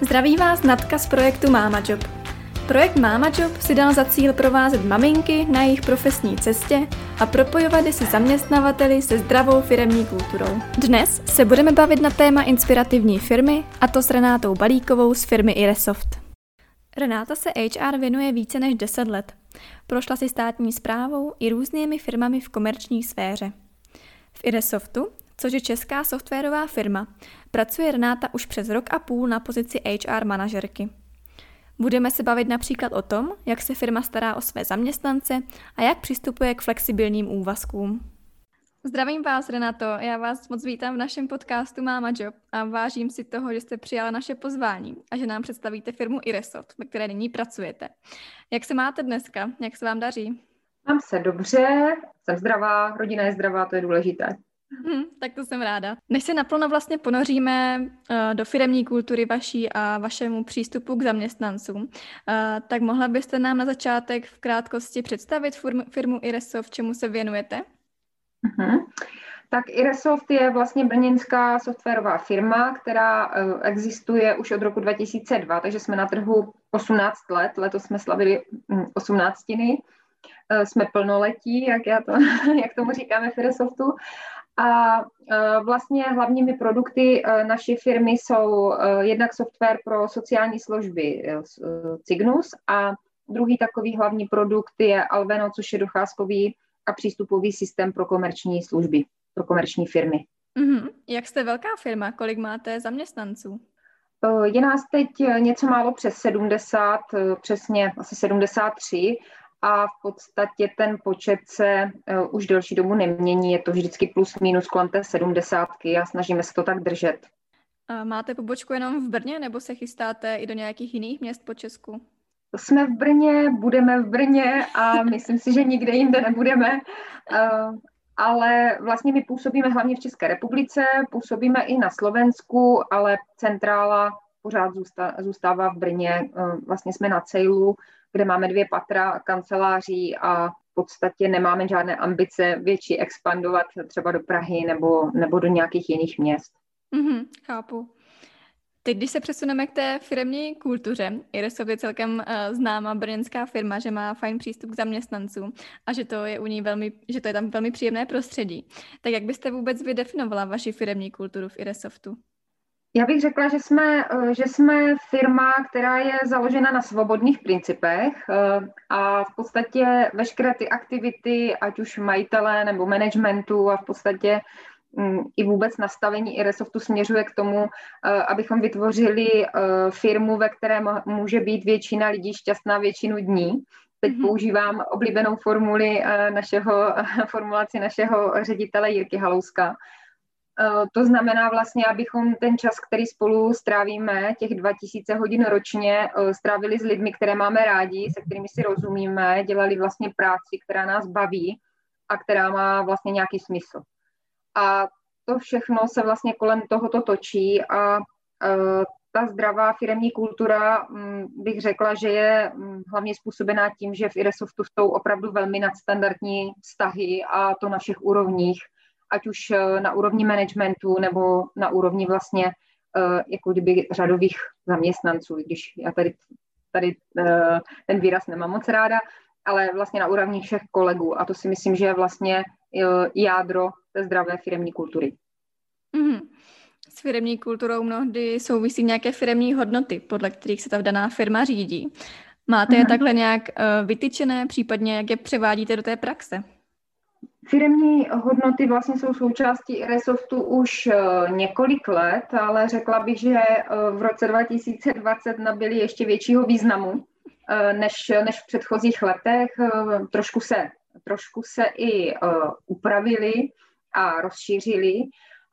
Zdraví vás Natka z projektu Mama Job. Projekt Mama Job si dal za cíl provázet maminky na jejich profesní cestě a propojovat je se zaměstnavateli se zdravou firemní kulturou. Dnes se budeme bavit na téma inspirativní firmy, a to s Renátou Balíkovou z firmy Iresoft. Renáta se HR věnuje více než 10 let. Prošla si státní zprávou i různými firmami v komerční sféře. V Iresoftu což je česká softwarová firma. Pracuje Renáta už přes rok a půl na pozici HR manažerky. Budeme se bavit například o tom, jak se firma stará o své zaměstnance a jak přistupuje k flexibilním úvazkům. Zdravím vás, Renato. Já vás moc vítám v našem podcastu Mama Job a vážím si toho, že jste přijala naše pozvání a že nám představíte firmu Iresoft, ve které nyní pracujete. Jak se máte dneska? Jak se vám daří? Mám se dobře, jsem zdravá, rodina je zdravá, to je důležité. Hmm, tak to jsem ráda. Než se naplno vlastně ponoříme uh, do firemní kultury vaší a vašemu přístupu k zaměstnancům, uh, tak mohla byste nám na začátek v krátkosti představit firmu, firmu Iresoft, čemu se věnujete? Uh-huh. Tak Iresoft je vlastně brněnská softwarová firma, která uh, existuje už od roku 2002, takže jsme na trhu 18 let, letos jsme slavili 18. Uh, jsme plnoletí, jak, já to, jak tomu říkáme v Iresoftu. A e, vlastně hlavními produkty e, naší firmy jsou e, jednak software pro sociální služby Cygnus a druhý takový hlavní produkt je Alveno, což je docházkový a přístupový systém pro komerční služby, pro komerční firmy. Mm-hmm. Jak jste velká firma? Kolik máte zaměstnanců? Je nás teď něco málo přes 70, přesně asi 73 a v podstatě ten počet se uh, už delší dobu nemění, je to vždycky plus minus kolem té sedmdesátky a snažíme se to tak držet. A máte pobočku jenom v Brně nebo se chystáte i do nějakých jiných měst po Česku? Jsme v Brně, budeme v Brně a myslím si, že nikde jinde nebudeme. Uh, ale vlastně my působíme hlavně v České republice, působíme i na Slovensku, ale centrála pořád zůstává v Brně. Vlastně jsme na Cejlu, kde máme dvě patra kanceláří a v podstatě nemáme žádné ambice větší expandovat třeba do Prahy nebo, nebo do nějakých jiných měst. Mm-hmm, chápu. Teď, když se přesuneme k té firmní kultuře, Iresov je celkem uh, známá brněnská firma, že má fajn přístup k zaměstnancům a že to je u ní velmi, že to je tam velmi příjemné prostředí. Tak jak byste vůbec vydefinovala vaši firmní kulturu v Iresoftu? Já bych řekla, že jsme, eh, že jsme firma, která je založena na svobodných principech eh, a v podstatě veškeré ty aktivity, ať už majitele nebo managementu a v podstatě mm, i vůbec nastavení Iresoftu směřuje k tomu, eh, abychom vytvořili firmu, ve které může být většina lidí šťastná většinu dní. Teď mm-hmm. používám oblíbenou formuli našeho, formulaci našeho ředitele Jirky Halouska, to znamená vlastně, abychom ten čas, který spolu strávíme, těch 2000 hodin ročně, eh, strávili s lidmi, které máme rádi, se kterými si rozumíme, dělali vlastně práci, která nás baví a která má vlastně nějaký smysl. A to všechno se vlastně kolem tohoto točí a eh, ta zdravá firemní kultura mm, bych řekla, že je mm, hlavně způsobená tím, že v Iresoftu jsou opravdu velmi nadstandardní vztahy a to na všech úrovních ať už eh, na úrovni managementu nebo na úrovni vlastně eh, jako kdyby řadových zaměstnanců, když já tady, tady eh, ten výraz nemám moc ráda, ale vlastně na úrovni všech kolegů. A to si myslím, že je vlastně jádro té zdravé firemní kultury. Mm-hmm. S firemní kulturou mnohdy souvisí nějaké firemní hodnoty, podle kterých se ta daná firma řídí. Máte je mm-hmm. takhle nějak vytyčené, případně jak je převádíte do té praxe? Firmní hodnoty vlastně jsou součástí Resoftu už eh, několik let, ale řekla bych, že eh, v roce 2020 nabyly ještě většího významu eh, než, než v předchozích letech. Trošku se, trošku se i upravili a rozšířili.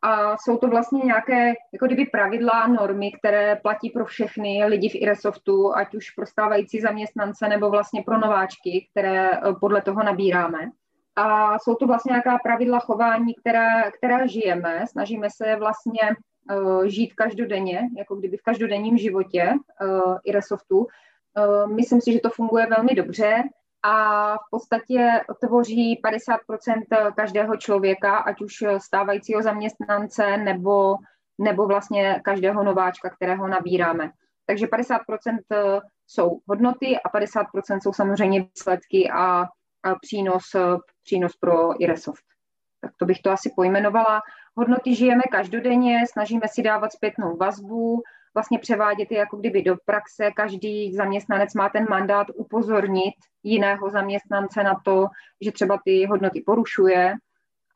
A jsou to vlastně nějaké jako kdyby pravidla, normy, které platí pro všechny lidi v Iresoftu, ať už pro stávající zaměstnance nebo vlastně pro nováčky, které podle toho nabíráme. A jsou to vlastně nějaká pravidla chování, která, která žijeme. Snažíme se vlastně uh, žít každodenně, jako kdyby v každodenním životě uh, Iresoftu. Uh, myslím si, že to funguje velmi dobře a v podstatě tvoří 50% každého člověka, ať už stávajícího zaměstnance nebo, nebo vlastně každého nováčka, kterého nabíráme. Takže 50% jsou hodnoty a 50% jsou samozřejmě výsledky a, a přínos, přínos pro Iresoft. Tak to bych to asi pojmenovala. Hodnoty žijeme každodenně, snažíme si dávat zpětnou vazbu, vlastně převádět je jako kdyby do praxe. Každý zaměstnanec má ten mandát upozornit jiného zaměstnance na to, že třeba ty hodnoty porušuje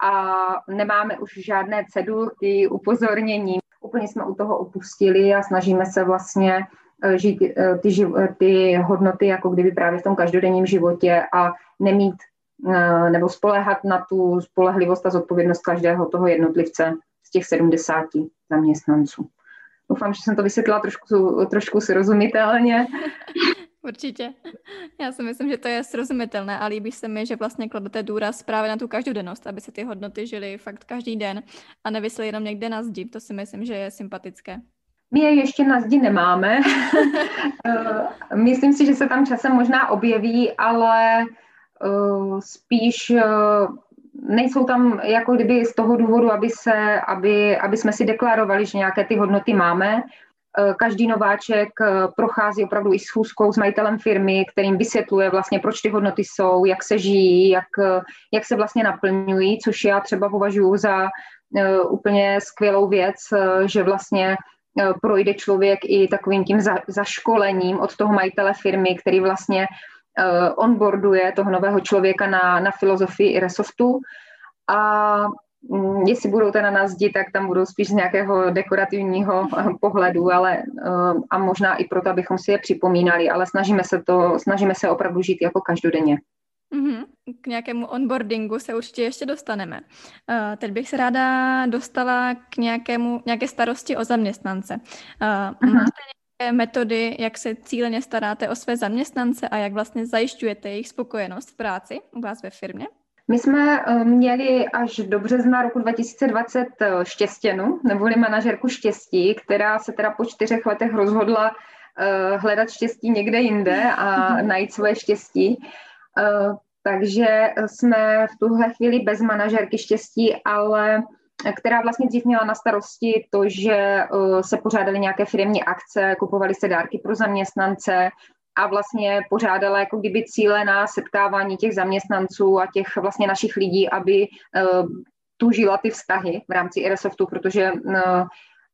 a nemáme už žádné cedulky, upozornění. Úplně jsme u toho opustili a snažíme se vlastně eh, žít eh, ty, ty hodnoty jako kdyby právě v tom každodenním životě a nemít nebo spoléhat na tu spolehlivost a zodpovědnost každého toho jednotlivce z těch 70 zaměstnanců. Doufám, že jsem to vysvětlila trošku, trošku srozumitelně. Určitě. Já si myslím, že to je srozumitelné a líbí se mi, že vlastně kladete důraz právě na tu každodennost, aby se ty hodnoty žily fakt každý den a nevisely jenom někde na zdi. To si myslím, že je sympatické. My je ještě na zdi nemáme. Eh, myslím si, že se tam časem možná objeví, ale spíš uh, nejsou tam jako kdyby z toho důvodu, aby, se, aby, aby jsme si deklarovali, že nějaké ty hodnoty máme. Eh, každý nováček eh, prochází opravdu i schůzkou s majitelem firmy, kterým vysvětluje vlastně, proč ty hodnoty jsou, jak se žijí, jak, eh, jak se vlastně naplňují, což já třeba považuji za úplně skvělou věc, že vlastně projde člověk i takovým tím za, zaškolením od toho majitele firmy, který vlastně uh, onboarduje toho nového člověka na, na filozofii Iresoftu a um, jestli budou teda na zdi, tak tam budou spíš z nějakého dekorativního uh, pohledu, ale uh, a možná i proto, abychom si je připomínali, ale snažíme se to, snažíme se opravdu žít jako každodenně. Mm-hmm. K nějakému onboardingu se určitě ještě dostaneme. Uh, teď bych se ráda dostala k nějakému, nějaké starosti o zaměstnance. Uh. Máte metody, jak se cíleně staráte o své zaměstnance a jak vlastně zajišťujete jejich spokojenost v práci u vás ve firmě? My jsme eh, měli až do března roku 2020 eh, štěstěnu, neboli manažerku štěstí, která se teda po čtyřech letech rozhodla hledat štěstí někde jinde a najít svoje štěstí. Takže jsme v tuhle chvíli bez manažerky štěstí, ale která vlastně dřív měla na starosti to, že uh, se pořádaly nějaké firmní akce, kupovaly se dárky pro zaměstnance a vlastně pořádala jako kdyby cílená setkávání těch zaměstnanců a těch vlastně našich lidí, aby uh, tužila ty vztahy v rámci Iresoftu, protože uh,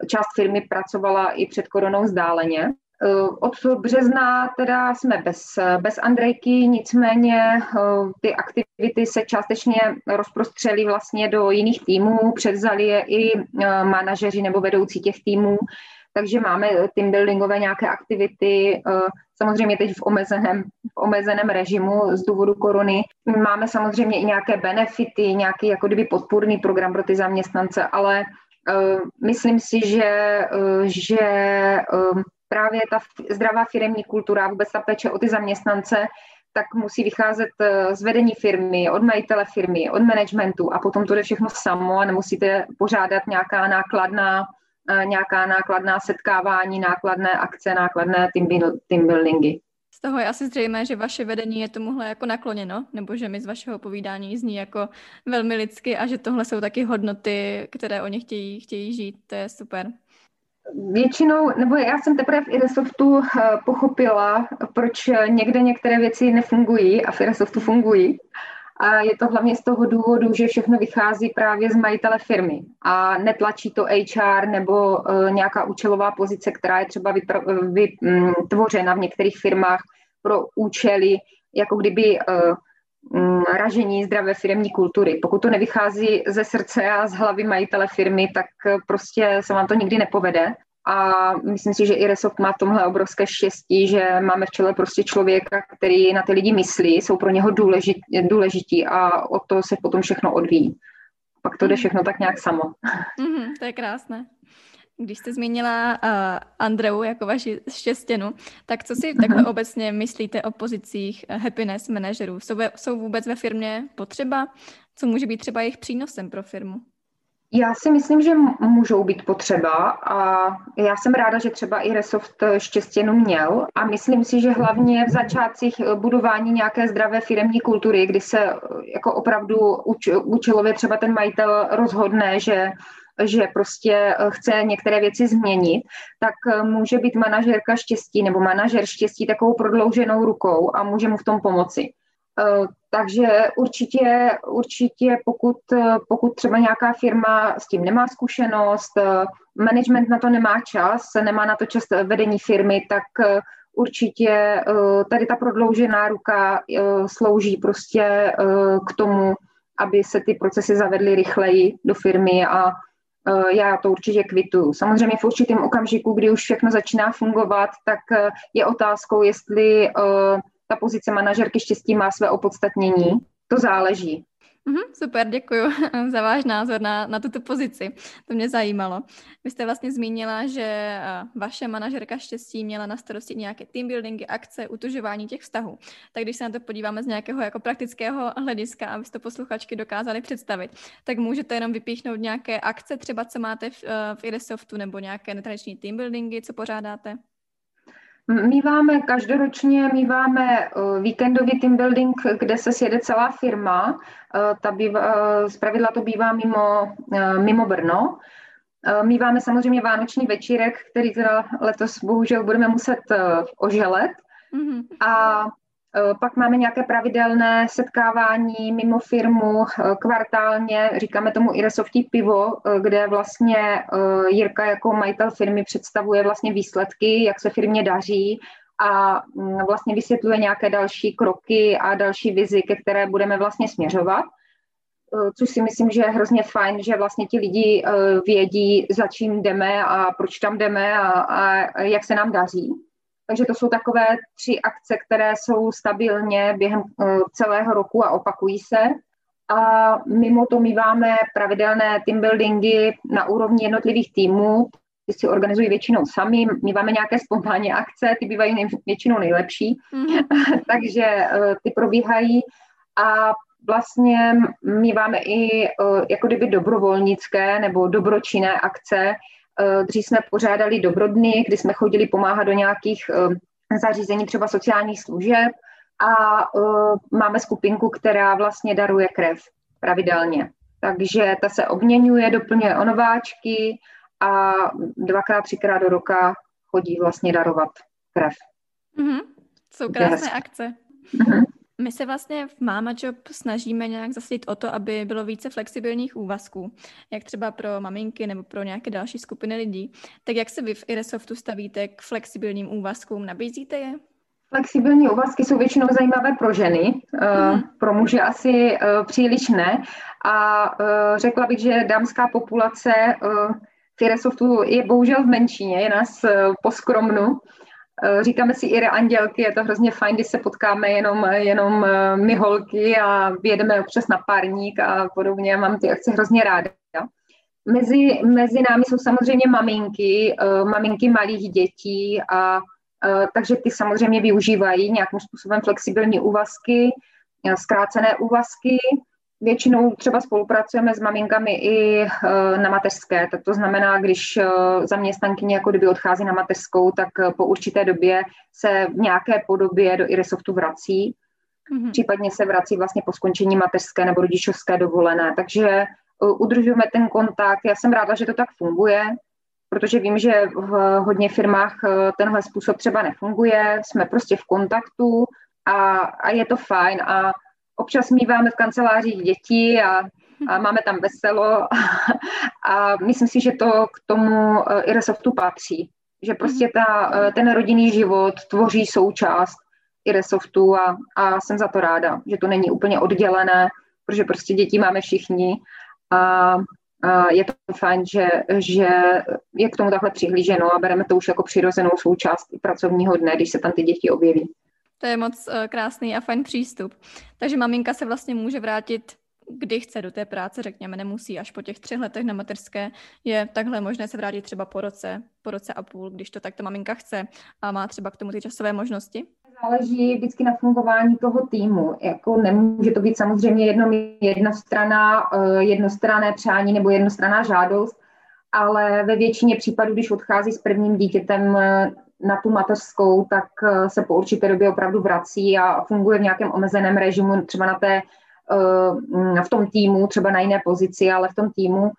část firmy pracovala i před koronou vzdáleně. Eh, od března teda jsme bez, bez Andrejky, nicméně eh, ty aktivity se částečně rozprostřely vlastně do jiných týmů, převzali je i eh, manažeři nebo vedoucí těch týmů, takže máme team buildingové nějaké aktivity, samozřejmě teď v omezeném, v omezeném režimu z důvodu korony. Máme samozřejmě i nějaké benefity, nějaký jako kdyby podpůrný program pro ty zaměstnance, ale myslím si, že, že právě ta zdravá firmní kultura, vůbec ta péče o ty zaměstnance, tak musí vycházet eh, z vedení firmy, od majitele firmy, od managementu a potom to jde všechno samo a nemusíte pořádat nějaká nákladná, eh, nějaká nákladná setkávání, nákladné akce, nákladné team buildingy. Z toho je asi zřejmé, že vaše vedení je tomuhle jako nakloněno, nebo že mi z vašeho povídání zní jako velmi lidsky a že tohle jsou taky hodnoty, které oni chtějí, chtějí žít. To je super. Většinou, nebo já jsem teprve v Iresoftu eh, pochopila, proč někde některé věci nefungují a v Iresoftu fungují. A je to hlavně z toho důvodu, že všechno vychází právě z majitele firmy a netlačí to HR nebo uh, nějaká účelová pozice, která je třeba vytvořena v některých firmách pro účely, jako kdyby Mm, ražení zdravé firmní kultury. Pokud to nevychází ze srdce a z hlavy majitele firmy, tak eh, prostě se vám to nikdy nepovede. A myslím si, že i Resoft má v tomhle obrovské štěstí, že máme v čele prostě člověka, který na ty lidi myslí, jsou pro něho důležit, důležití a o to se potom všechno odvíjí. Pak to jde všechno tak nějak samo. Mm-hmm, to je krásné. Když jste zmínila uh, Andreu jako vaši štěstěnu, tak co si takhle uh-huh. obecně myslíte o pozicích eh, happiness manažerů? Jsou, jsou vůbec ve firmě potřeba? Co může být třeba jejich přínosem pro firmu? Já si myslím, že můžou být potřeba a já jsem ráda, že třeba i Resoft eh, štěstěnu měl a myslím si, že hlavně v začátcích budování nějaké zdravé firemní kultury, kdy se jako opravdu účelově třeba ten majitel rozhodne, že že prostě chce některé věci změnit, tak může být manažerka štěstí nebo manažer štěstí takovou prodlouženou rukou a může mu v tom pomoci. Takže určitě, určitě pokud, pokud třeba nějaká firma s tím nemá zkušenost, management na to nemá čas, nemá na to čas vedení firmy, tak určitě eh, tady ta prodloužená ruka eh, slouží prostě eh, k tomu, aby se ty procesy zavedly rychleji do firmy a já to určitě kvituju. Samozřejmě v určitém okamžiku, kdy už všechno začíná fungovat, tak je otázkou, jestli ta pozice manažerky štěstí má své opodstatnění. To záleží. Mm-hmm, super, děkuji za váš názor na, na tuto pozici. To mě zajímalo. Vy jste vlastně zmínila, že eh, vaše manažerka štěstí měla na starosti nějaké team buildingy, akce, utužování těch vztahů. Tak když se na to podíváme z nějakého jako praktického hlediska, abyste posluchačky dokázali představit, tak můžete jenom vypíchnout nějaké akce, třeba co máte v, eh, v Iresoftu, nebo nějaké netradiční team buildingy, co pořádáte? Míváme každoročně, míváme eh, víkendový team building, kde se sjede celá firma. Eh, ta bývá, eh, zpravidla to bývá mimo, mimo Brno. Míváme samozřejmě vánoční večírek, který teda letos bohužel budeme muset oželet. Mm-hmm. A pak máme nějaké pravidelné setkávání mimo firmu eh, kvartálně, říkáme tomu Iresoftí pivo, eh, kde vlastně Jirka jako majitel firmy představuje vlastně výsledky, jak se firmě daří a mm, vlastně vysvětluje nějaké další kroky a další vizi, ke které budeme vlastně směřovat což si myslím, že je hrozně fajn, že vlastně ti lidi vědí, za čím jdeme a proč tam jdeme a, a jak se nám daří. Takže to jsou takové tři akce, které jsou stabilně během eh, celého roku a opakují se. A mimo to míváme pravidelné team buildingy na úrovni jednotlivých týmů, ty si organizují většinou sami, míváme nějaké spontánní akce, ty bývají nej, většinou nejlepší, mm. takže eh, ty probíhají a vlastně míváme i eh, jako kdyby dobrovolnické nebo dobročinné akce, dřív jsme pořádali dobrodny, kdy jsme chodili pomáhat do nějakých eh, zařízení třeba sociálních služeb a eh, máme skupinku, která vlastně daruje krev pravidelně. Takže ta se obměňuje, doplňuje o nováčky a dvakrát, třikrát do roka chodí vlastně darovat krev. Mm-hmm. Jsou krásné akce. Mm-hmm. My se vlastně v Mama Job snažíme nějak zasadit o to, aby bylo více flexibilních úvazků, jak třeba pro maminky nebo pro nějaké další skupiny lidí. Tak jak se vy v Iresoftu stavíte k flexibilním úvazkům? Nabízíte je? Flexibilní úvazky jsou většinou zajímavé pro ženy, mm. pro muže asi eh, příliš ne. A eh, řekla bych, že dámská populace v Iresoftu je bohužel v menšině, je nás poskromnu. Eh, říkáme si Ire Andělky, je to hrozně fajn, když se potkáme jenom, jenom eh, my holky a vyjedeme občas na párník a podobně. Mám ty akce hrozně ráda. Mezi, mezi námi jsou samozřejmě maminky, uh, maminky malých dětí a takže ty samozřejmě využívají nějakým způsobem flexibilní úvazky, zkrácené úvazky Většinou třeba spolupracujeme s maminkami i eh, na mateřské, tak to znamená, když eh, zaměstnankyně jako kdyby odchází na mateřskou, tak eh, po určité době se v nějaké podobě do Irisoftu vrací, mm-hmm. případně se vrací vlastně po skončení mateřské nebo rodičovské dovolené, takže udržujeme ten kontakt. Já jsem ráda, že to tak funguje, protože vím, že v hodně firmách tenhle způsob třeba nefunguje, jsme prostě v kontaktu a, a je to fajn. A občas míváme v kancelářích děti a, a máme tam veselo a, a myslím si, že to k tomu uh, Iresoftu patří. Že prostě ta, uh, ten rodinný život tvoří součást Iresoftu a, a jsem za to ráda, že to není úplně oddělené, protože prostě děti máme všichni a je to fajn, že, že je k tomu takhle přihlíženo a bereme to už jako přirozenou součást pracovního dne, když se tam ty děti objeví. To je moc uh, krásný a fajn přístup. Takže maminka se vlastně může vrátit kdy chce do té práce, řekněme, nemusí až po těch třech letech na materské, je takhle možné se vrátit třeba po roce, po roce a půl, když to tak ta maminka chce a má třeba k tomu ty časové možnosti? Záleží vždycky na fungování toho týmu. Jako nemůže to být samozřejmě jedno, jedna strana, eh, jednostranné přání nebo jednostranná žádost, ale ve většině případů, když odchází s prvním dítětem eh, na tu mateřskou, tak eh, se po určité době opravdu vrací a funguje v nějakém omezeném režimu, třeba na té, eh, v tom týmu, třeba na jiné pozici, ale v tom týmu.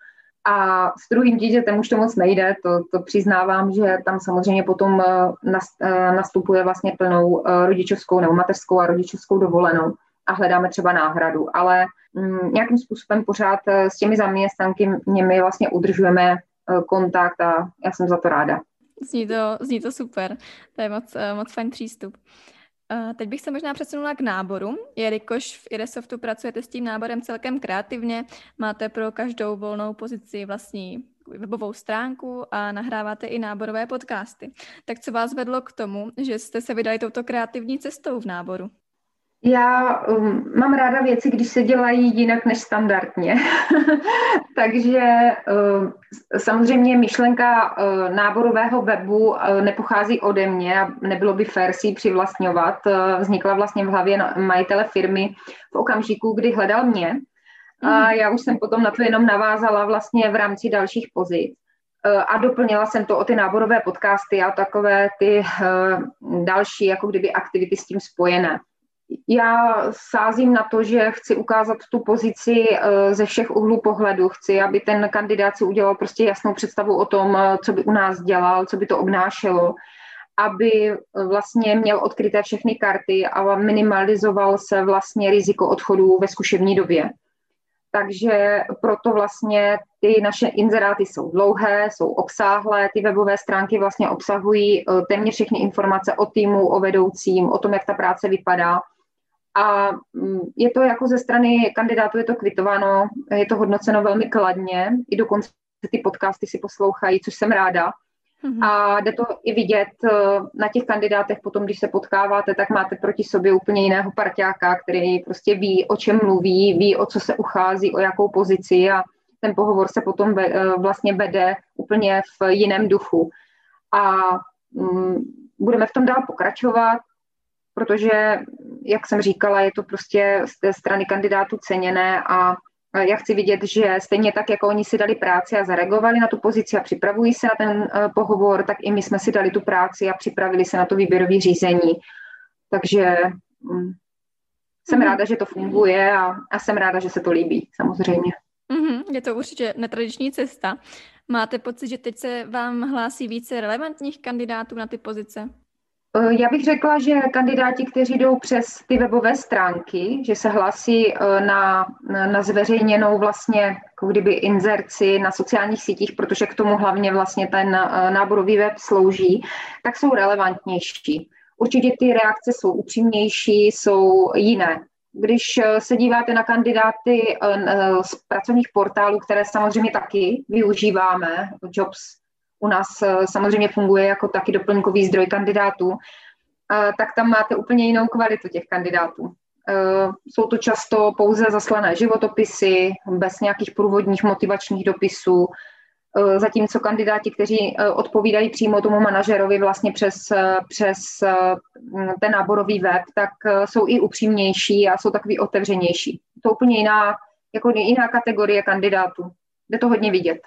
A s druhým dítětem už to moc nejde, to, to přiznávám, že tam samozřejmě potom nastupuje vlastně plnou rodičovskou nebo mateřskou a rodičovskou dovolenou a hledáme třeba náhradu, ale mm, nějakým způsobem pořád s těmi zaměstnanky my vlastně udržujeme kontakt a já jsem za to ráda. Zní to, zní to super, to je moc, moc fajn přístup. Teď bych se možná přesunula k náboru, jelikož v Iresoftu pracujete s tím náborem celkem kreativně, máte pro každou volnou pozici vlastní webovou stránku a nahráváte i náborové podcasty. Tak co vás vedlo k tomu, že jste se vydali touto kreativní cestou v náboru? Já um, mám ráda věci, když se dělají jinak než standardně. Takže uh, samozřejmě myšlenka uh, náborového webu uh, nepochází ode mě a nebylo by fér si přivlastňovat. Uh, vznikla vlastně v hlavě majitele firmy v okamžiku, kdy hledal mě. A já už jsem potom na to jenom navázala vlastně v rámci dalších pozic uh, a doplnila jsem to o ty náborové podcasty a takové ty uh, další, jako kdyby aktivity s tím spojené já sázím na to, že chci ukázat tu pozici eh, ze všech úhlů pohledu. Chci, aby ten kandidát si udělal prostě jasnou představu o tom, eh, co by u nás dělal, co by to obnášelo, aby eh, vlastně měl odkryté všechny karty a minimalizoval se vlastně riziko odchodu ve zkušební době. Takže proto vlastně ty naše inzeráty jsou dlouhé, jsou obsáhlé, ty webové stránky vlastně obsahují téměř všechny informace o týmu, o vedoucím, o tom, jak ta práce vypadá a mm, je to jako ze strany kandidátů, je to kvitováno, je to hodnoceno velmi kladně, i dokonce ty podcasty si poslouchají, což jsem ráda. Mm-hmm. A jde to i vidět eh, na těch kandidátech potom, když se potkáváte, tak máte proti sobě úplně jiného parťáka, který prostě ví, o čem mluví, ví, o co se uchází, o jakou pozici a ten pohovor se potom eh, vlastně vede úplně v jiném duchu. A mm, budeme v tom dál pokračovat protože, jak jsem říkala, je to prostě z té strany kandidátů ceněné a já chci vidět, že stejně tak, jako oni si dali práci a zareagovali na tu pozici a připravují se na ten eh, pohovor, tak i my jsme si dali tu práci a připravili se na to výběrové řízení. Takže mm, jsem mm-hmm. ráda, že to funguje a, a jsem ráda, že se to líbí, samozřejmě. Mm-hmm, je to určitě netradiční cesta. Máte pocit, že teď se vám hlásí více relevantních kandidátů na ty pozice? Eh, já bych řekla, že kandidáti, kteří jdou přes ty webové stránky, že se hlásí eh, na, na zveřejněnou vlastně jako kdyby inzerci na sociálních sítích, protože k tomu hlavně vlastně ten eh, náborový web slouží, tak jsou relevantnější. Určitě ty reakce jsou upřímnější, jsou jiné. Když se díváte na kandidáty z pracovních portálů, které samozřejmě taky využíváme, Jobs u nás eh, samozřejmě funguje jako taky doplňkový zdroj kandidátů, eh, tak tam máte úplně jinou kvalitu těch kandidátů. Eh, jsou to často pouze zaslané životopisy, bez nějakých průvodních motivačních dopisů, zatímco kandidáti, kteří odpovídají přímo tomu manažerovi vlastně přes, přes ten náborový web, tak jsou i upřímnější a jsou takový otevřenější. To je úplně jiná, jako jiná kategorie kandidátů. Jde to hodně vidět.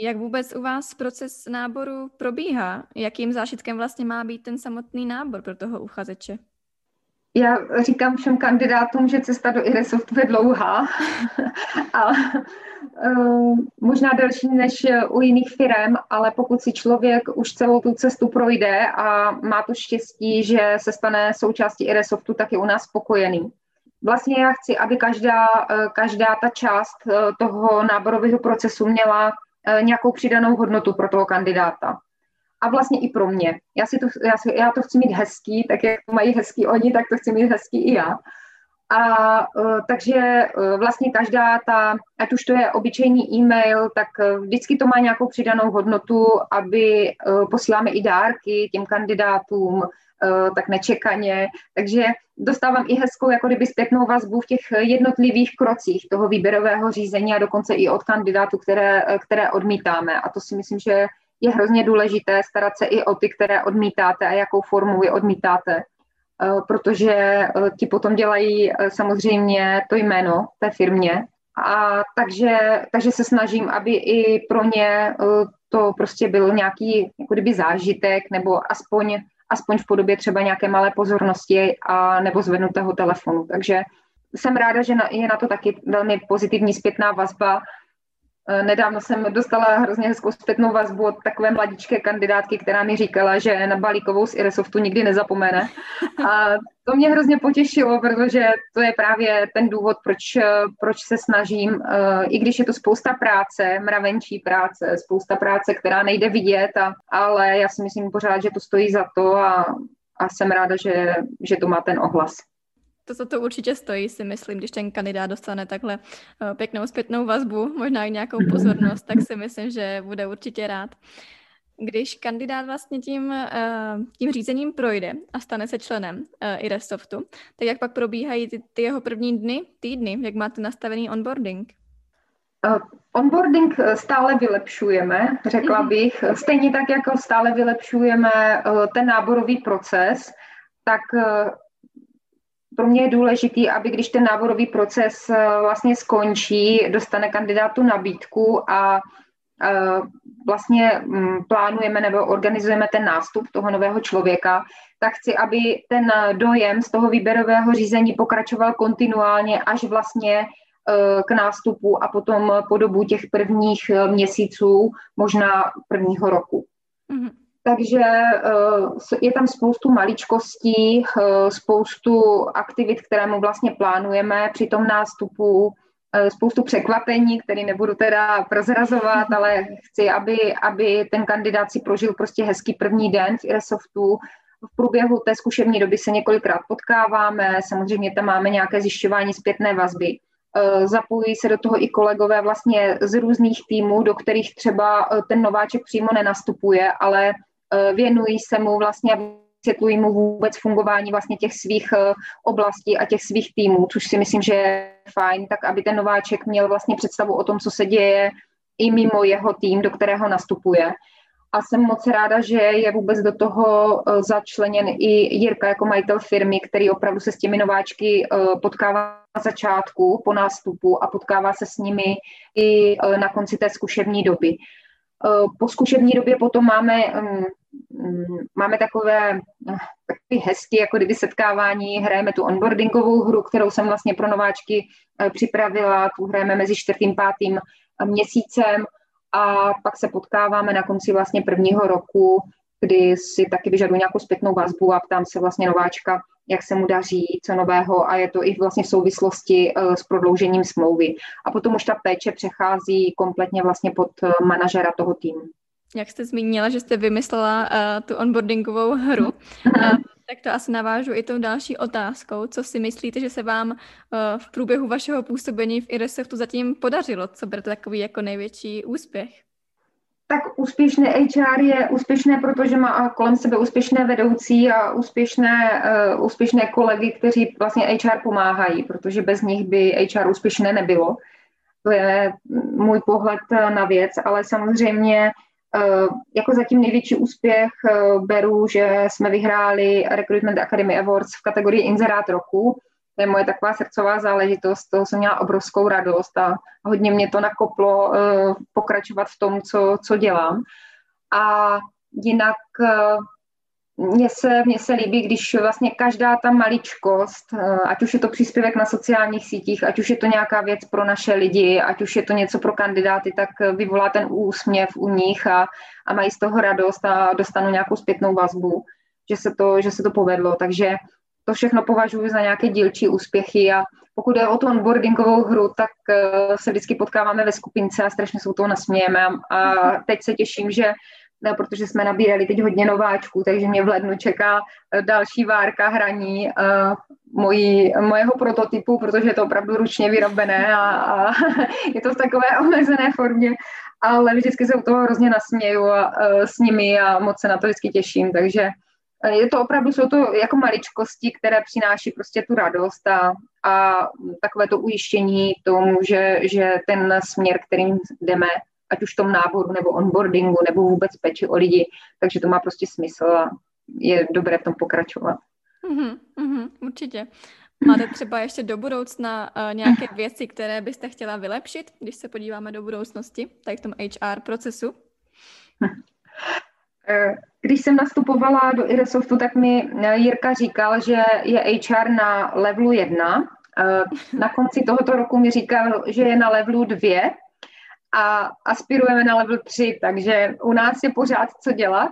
Jak vůbec u vás proces náboru probíhá? Jakým zážitkem vlastně má být ten samotný nábor pro toho uchazeče? Já říkám všem kandidátům, že cesta do IRESOFTu je dlouhá a uh, možná delší než u jiných firm, ale pokud si člověk už celou tu cestu projde a má to štěstí, že se stane součástí IRESOFTu, tak je u nás spokojený. Vlastně já chci, aby každá, e, každá ta část e, toho náborového procesu měla Eh, nějakou přidanou hodnotu pro toho kandidáta. A vlastně i pro mě. Já, si to, já, si, já to chci mít hezký, tak jak mají hezký oni, tak to chci mít hezký i já. A uh, takže uh, vlastně každá ta, ať už to je obyčejný e-mail, tak uh, vždycky to má nějakou přidanou hodnotu, aby uh, posíláme i dárky těm kandidátům, Eh, tak nečekaně. Takže dostávám i hezkou jako kdyby zpětnou vazbu v těch jednotlivých krocích toho výběrového řízení a dokonce i od kandidátů, které, eh, které odmítáme. A to si myslím, že je hrozně důležité starat se i o ty, které odmítáte a jakou formu je odmítáte. Eh, protože ti potom dělají samozřejmě to jméno té firmě. A takže, takže se snažím, aby i pro ně to prostě byl nějaký jako kdyby zážitek nebo aspoň aspoň v podobě třeba nějaké malé pozornosti a nebo zvednutého telefonu. Takže jsem ráda, že je na to taky velmi pozitivní zpětná vazba. Eh, nedávno jsem dostala hrozně hezkou zpětnou vazbu od takové mladičké kandidátky, která mi říkala, že na balíkovou z Iresoftu nikdy nezapomene. A to mě hrozně potěšilo, protože to je právě ten důvod, proč, proč se snažím, eh, i když je to spousta práce, mravenčí práce, spousta práce, která nejde vidět, a, ale já si myslím pořád, že to stojí za to a, a jsem ráda, že, že to má ten ohlas. To, co to určitě stojí, si myslím, když ten kandidát dostane takhle uh, pěknou zpětnou vazbu, možná i nějakou pozornost, tak si myslím, že bude určitě rád. Když kandidát vlastně tím, uh, tím řízením projde a stane se členem uh, IRESoftu, tak jak pak probíhají ty, ty jeho první dny, týdny, jak máte nastavený onboarding? Uh, onboarding stále vylepšujeme, řekla mhm. bych. Stejně tak, jako stále vylepšujeme uh, ten náborový proces, tak uh, pro mě je důležitý, aby když ten náborový proces eh, vlastně skončí, dostane kandidátu nabídku a eh, vlastně mm, plánujeme nebo organizujeme ten nástup toho nového člověka, tak chci, aby ten dojem z toho výběrového řízení pokračoval kontinuálně až vlastně eh, k nástupu a potom po dobu těch prvních měsíců, možná prvního roku. Mm-hmm. Takže eh, je tam spoustu maličkostí, eh, spoustu aktivit, které mu vlastně plánujeme při tom nástupu, eh, spoustu překvapení, které nebudu teda prozrazovat, ale chci, aby, aby ten kandidát si prožil prostě hezký první den v Iresoftu. V průběhu té zkušební doby se několikrát potkáváme, samozřejmě tam máme nějaké zjišťování zpětné vazby. Zapojují se do toho i kolegové vlastně z různých týmů, do kterých třeba ten nováček přímo nenastupuje, ale věnují se mu vlastně vysvětlují mu vůbec fungování vlastně těch svých eh, oblastí a těch svých týmů, což si myslím, že je fajn, tak aby ten nováček měl vlastně představu o tom, co se děje i mimo jeho tým, do kterého nastupuje. A jsem moc ráda, že je vůbec do toho eh, začleněn i Jirka jako majitel firmy, který opravdu se s těmi nováčky potkává na začátku, po nástupu a potkává se s nimi i na konci té zkušební doby. Po zkušební době potom máme Mm, máme takové, eh, takové hezky, jako kdyby setkávání, hrajeme tu onboardingovou hru, kterou jsem vlastně pro nováčky eh, připravila, tu hrajeme mezi čtvrtým, pátým eh, měsícem a pak se potkáváme na konci vlastně prvního roku, kdy si taky vyžaduji nějakou zpětnou vazbu a ptám se vlastně nováčka, jak se mu daří, co nového a je to i vlastně v souvislosti s prodloužením smlouvy. A potom už ta péče přechází kompletně vlastně pod manažera toho týmu jak jste zmínila, že jste vymyslela uh, tu onboardingovou hru, uh, tak to asi navážu i tou další otázkou. Co si myslíte, že se vám uh, v průběhu vašeho působení v IRSFtu zatím podařilo? Co bude takový jako největší úspěch? Tak úspěšné HR je úspěšné, protože má kolem sebe úspěšné vedoucí a úspěšné, uh, úspěšné kolegy, kteří vlastně HR pomáhají, protože bez nich by HR úspěšné nebylo. To je můj pohled na věc, ale samozřejmě jako zatím největší úspěch eh, beru, že jsme vyhráli Recruitment Academy Awards v kategorii Inzerát roku. To je moje taková srdcová záležitost, toho jsem měla obrovskou radost a hodně mě to nakoplo eh, pokračovat v tom, co, co dělám. A jinak mně se, mně se líbí, když vlastně každá ta maličkost, eh, ať už je to příspěvek na sociálních sítích, ať už je to nějaká věc pro naše lidi, ať už je to něco pro kandidáty, tak vyvolá ten úsměv u nich a, a mají z toho radost a dostanou nějakou zpětnou vazbu, že se to, že se to povedlo. Takže to všechno považuji za nějaké dílčí úspěchy a pokud je o tu onboardingovou hru, tak eh, se vždycky potkáváme ve skupince a strašně se u toho nasmějeme a teď se těším, že protože jsme nabírali teď hodně nováčků, takže mě v lednu čeká eh, další várka hraní uh, mojí, mojeho prototypu, protože je to opravdu ručně vyrobené a, a je to v takové omezené formě, ale vždycky se u toho hrozně nasměju a, uh, s nimi a moc se na to vždycky těším, takže je to opravdu, jsou to jako maličkosti, které přináší prostě tu radost a, a takové to ujištění tomu, že, že ten směr, kterým jdeme, ať už v tom náboru nebo onboardingu nebo vůbec peči o lidi, takže to má prostě smysl a je dobré v tom pokračovat. Mm-hmm, mm-hmm, určitě. Máte třeba ještě do budoucna uh, nějaké věci, které byste chtěla vylepšit, když se podíváme do budoucnosti, tady v tom HR procesu? Eh, když jsem nastupovala do Iresoftu, tak mi eh, Jirka říkal, že je HR na levelu 1. Na konci tohoto roku mi říkal, že je na levelu 2 a aspirujeme na level 3, takže u nás je pořád co dělat,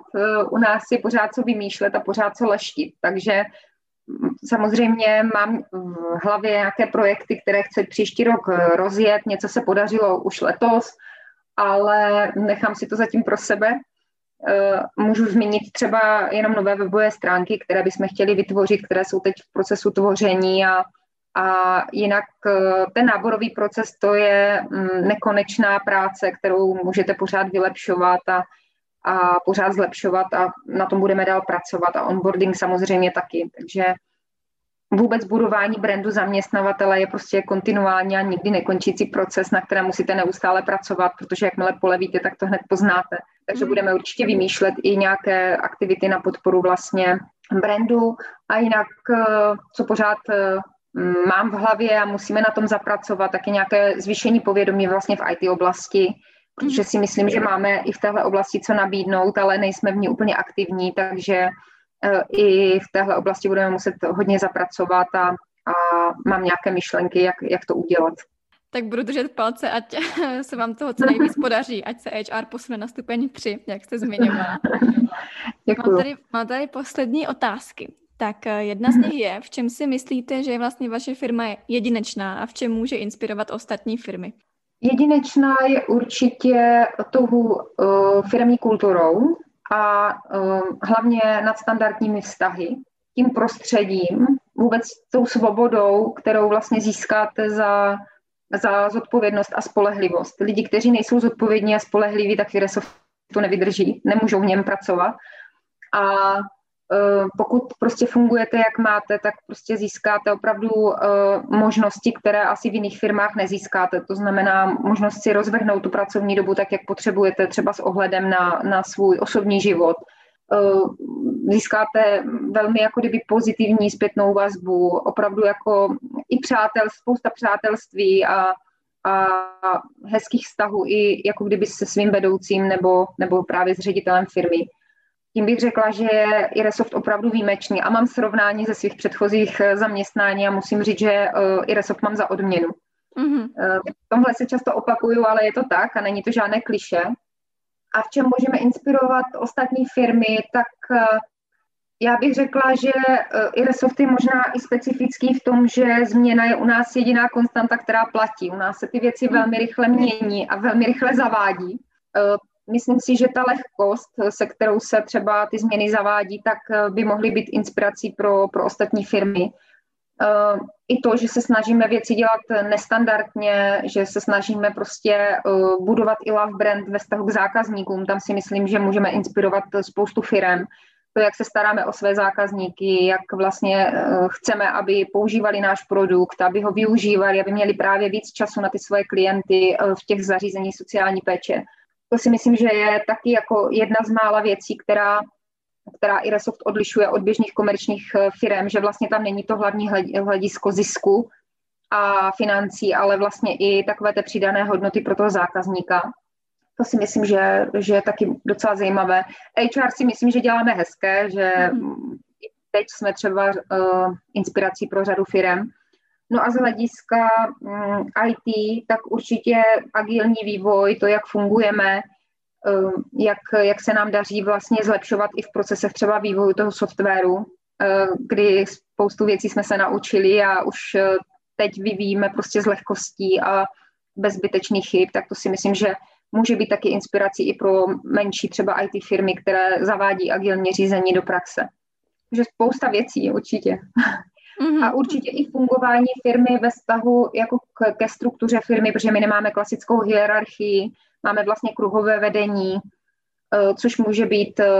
u nás je pořád co vymýšlet a pořád co leštit, takže Samozřejmě mám v hlavě nějaké projekty, které chci příští rok rozjet, něco se podařilo už letos, ale nechám si to zatím pro sebe. Eh, můžu zmínit třeba jenom nové webové stránky, které bychom chtěli vytvořit, které jsou teď v procesu tvoření a, a jinak eh, ten náborový proces to je mm, nekonečná práce, kterou můžete pořád vylepšovat a, a pořád zlepšovat a na tom budeme dál pracovat a onboarding samozřejmě taky. Takže vůbec budování brandu zaměstnavatele je prostě kontinuální a nikdy nekončící proces, na kterém musíte neustále pracovat, protože jakmile polevíte, tak to hned poznáte. Takže mm. budeme určitě vymýšlet i nějaké aktivity na podporu vlastně brandu a jinak, eh, co pořád eh, mám v hlavě a musíme na tom zapracovat, taky nějaké zvýšení povědomí vlastně v IT oblasti, protože si myslím, že máme i v téhle oblasti co nabídnout, ale nejsme v ní úplně aktivní, takže eh, i v téhle oblasti budeme muset hodně zapracovat a, a mám nějaké myšlenky, jak, jak to udělat. Tak budu držet palce, ať se vám toho co nejvíc podaří, ať se HR posune na stupeň 3, jak jste zmiňovala. Děkuji. Mám tady, mám tady poslední otázky. Tak eh, jedna z nich je, v čem si myslíte, že vlastně vaše firma je jedinečná a v čem může inspirovat ostatní firmy? Jedinečná je určitě tou uh, firmní kulturou a uh, hlavně nadstandardními vztahy, tím prostředím, vůbec tou svobodou, kterou vlastně získáte za, za zodpovědnost a spolehlivost. Lidi, kteří nejsou zodpovědní a spolehliví, tak Firesoft to nevydrží, nemůžou v něm pracovat. A Eh, pokud prostě fungujete, jak máte, tak prostě získáte opravdu eh, možnosti, které asi v jiných firmách nezískáte. To znamená možnost si rozvrhnout tu pracovní dobu tak, jak potřebujete, třeba s ohledem na, na svůj osobní život. Eh, získáte velmi jako kdyby pozitivní zpětnou vazbu, opravdu jako i přátel, spousta přátelství a, a hezkých vztahů i jako kdyby se svým vedoucím nebo, nebo právě s ředitelem firmy tím bych řekla, že je Iresoft opravdu výjimečný a mám srovnání ze svých předchozích eh, zaměstnání a musím říct, že eh, Iresoft mám za odměnu. Mm-hmm. V tomhle se často opakuju, ale je to tak a není to žádné kliše. A v čem můžeme inspirovat ostatní firmy, tak já bych řekla, že Iresoft je možná i specifický v tom, že změna je u nás jediná konstanta, která platí. U nás se ty věci mhm. velmi rychle mění a velmi rychle zavádí myslím si, že ta lehkost, se kterou se třeba ty změny zavádí, tak eh, by mohly být inspirací pro, pro ostatní firmy. Eh, I to, že se snažíme věci dělat nestandardně, že se snažíme prostě eh, budovat i love brand ve vztahu k zákazníkům, tam si myslím, že můžeme inspirovat spoustu firm. To, jak se staráme o své zákazníky, jak vlastně chceme, aby používali náš produkt, aby ho využívali, aby měli právě víc času na ty svoje klienty v těch zařízeních sociální péče to si myslím, že je taky jako jedna z mála věcí, která, která Iresoft odlišuje od běžných komerčních eh, firm, že vlastně tam není to hlavní hledisko zisku a financí, ale vlastně i takové té přidané hodnoty pro toho zákazníka. To si myslím, že, že je taky docela zajímavé. HR si myslím, že děláme hezké, že mm-hmm. teď jsme třeba uh, inspirací pro řadu firm, No a z hlediska mm, IT, tak určitě agilní vývoj, to, jak fungujeme, eh, jak, jak se nám daří vlastně zlepšovat i v procesech třeba vývoju toho softwaru, eh, kdy spoustu věcí jsme se naučili a už eh, teď vyvíjíme prostě z lehkostí a bez zbytečných chyb, tak to si myslím, že může být taky inspirací i pro menší třeba IT firmy, které zavádí agilní řízení do praxe. Takže spousta věcí určitě. Mm-hmm. A určitě i fungování firmy ve vztahu jako k, ke struktuře firmy, protože my nemáme klasickou hierarchii, máme vlastně kruhové vedení, eh, což může být eh,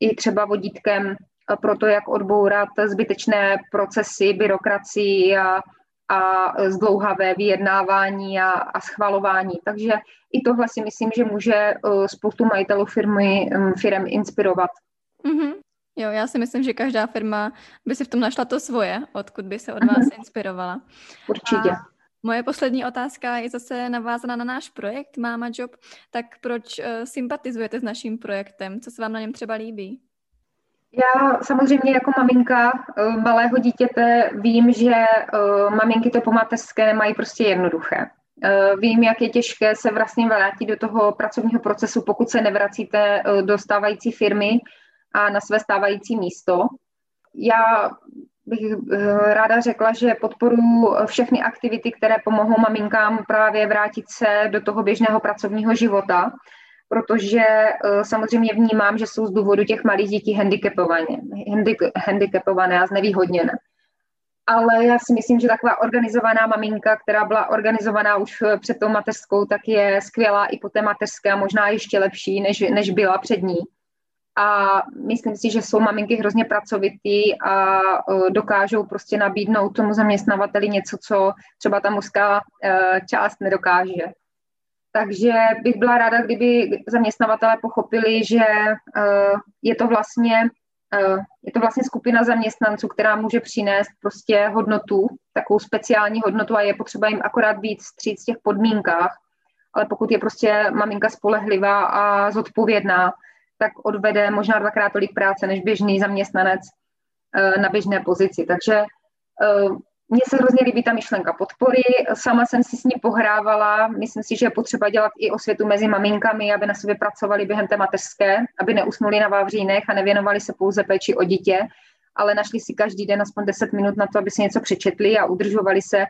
i třeba vodítkem eh, pro to, jak odbourat zbytečné procesy, byrokracii a, a zdlouhavé vyjednávání a, a schvalování. Takže i tohle si myslím, že může spoustu majitelů firmy, firm inspirovat. Mm-hmm. Jo, já si myslím, že každá firma by si v tom našla to svoje, odkud by se od vás mhm. inspirovala. Určitě. A moje poslední otázka je zase navázaná na náš projekt Mama Job. Tak proč uh, sympatizujete s naším projektem? Co se vám na něm třeba líbí? Já samozřejmě jako maminka uh, malého dítěte vím, že uh, maminky to po mateřské mají prostě jednoduché. Vím, jak je těžké se vlastně vrátit do toho pracovního procesu, pokud se nevracíte do stávající firmy a na své stávající místo. Já bych eh, ráda řekla, že podporuji všechny aktivity, které pomohou maminkám právě vrátit se do toho běžného pracovního života, protože eh, samozřejmě vnímám, že jsou z důvodu těch malých dětí handicapované, handicapované a znevýhodněné. Ale já si myslím, že taková organizovaná maminka, která byla organizovaná už před tou mateřskou, tak je skvělá i po té mateřské a možná ještě lepší, než, než byla před ní a myslím si, že jsou maminky hrozně pracovitý a e, dokážou prostě nabídnout tomu zaměstnavateli něco, co třeba ta mužská e, část nedokáže. Takže bych byla ráda, kdyby zaměstnavatele pochopili, že e, je to vlastně je to vlastně skupina zaměstnanců, která může přinést prostě hodnotu, takovou speciální hodnotu a je potřeba jim akorát být stříc v těch podmínkách. Ale pokud je prostě maminka spolehlivá a zodpovědná, tak odvede možná dvakrát tolik práce než běžný zaměstnanec eh, na běžné pozici. Takže eh, mně se hrozně líbí ta myšlenka podpory, sama jsem si s ní pohrávala, myslím si, že je potřeba dělat i osvětu mezi maminkami, aby na sobě pracovali během té mateřské, aby neusnuli na vávřínech a nevěnovali se pouze péči o dítě, ale našli si každý den aspoň 10 minut na to, aby si něco přečetli a udržovali se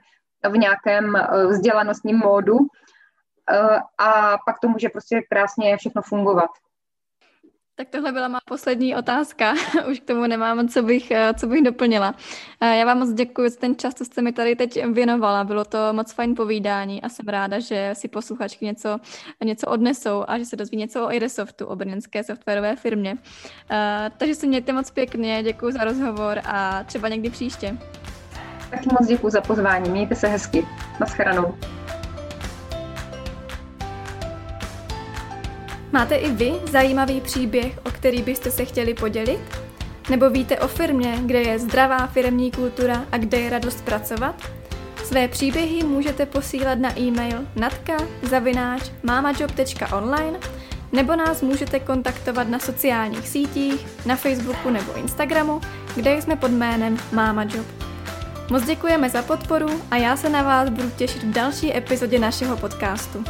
v nějakém eh, vzdělanostním módu a pak to může prostě krásně všechno fungovat. Tak tohle byla má poslední otázka. Už k tomu nemám, co bych, eh, co bych doplnila. Eh, já vám moc děkuji za ten čas, co jste mi tady teď věnovala. Bylo to moc fajn povídání a jsem ráda, že si posluchačky něco, něco odnesou a že se dozví něco o Iresoftu, o brněnské softwarové firmě. Eh, takže se mějte moc pěkně, děkuji za rozhovor a třeba někdy příště. Taky moc děkuji za pozvání. Mějte se hezky. Naschledanou. Máte i vy zajímavý příběh, o který byste se chtěli podělit? Nebo víte o firmě, kde je zdravá firmní kultura a kde je radost pracovat? Své příběhy můžete posílat na e-mail natka.mamajob.online nebo nás můžete kontaktovat na sociálních sítích, na Facebooku nebo Instagramu, kde jsme pod jménem MamaJob. Moc děkujeme za podporu a já se na vás budu těšit v další epizodě našeho podcastu.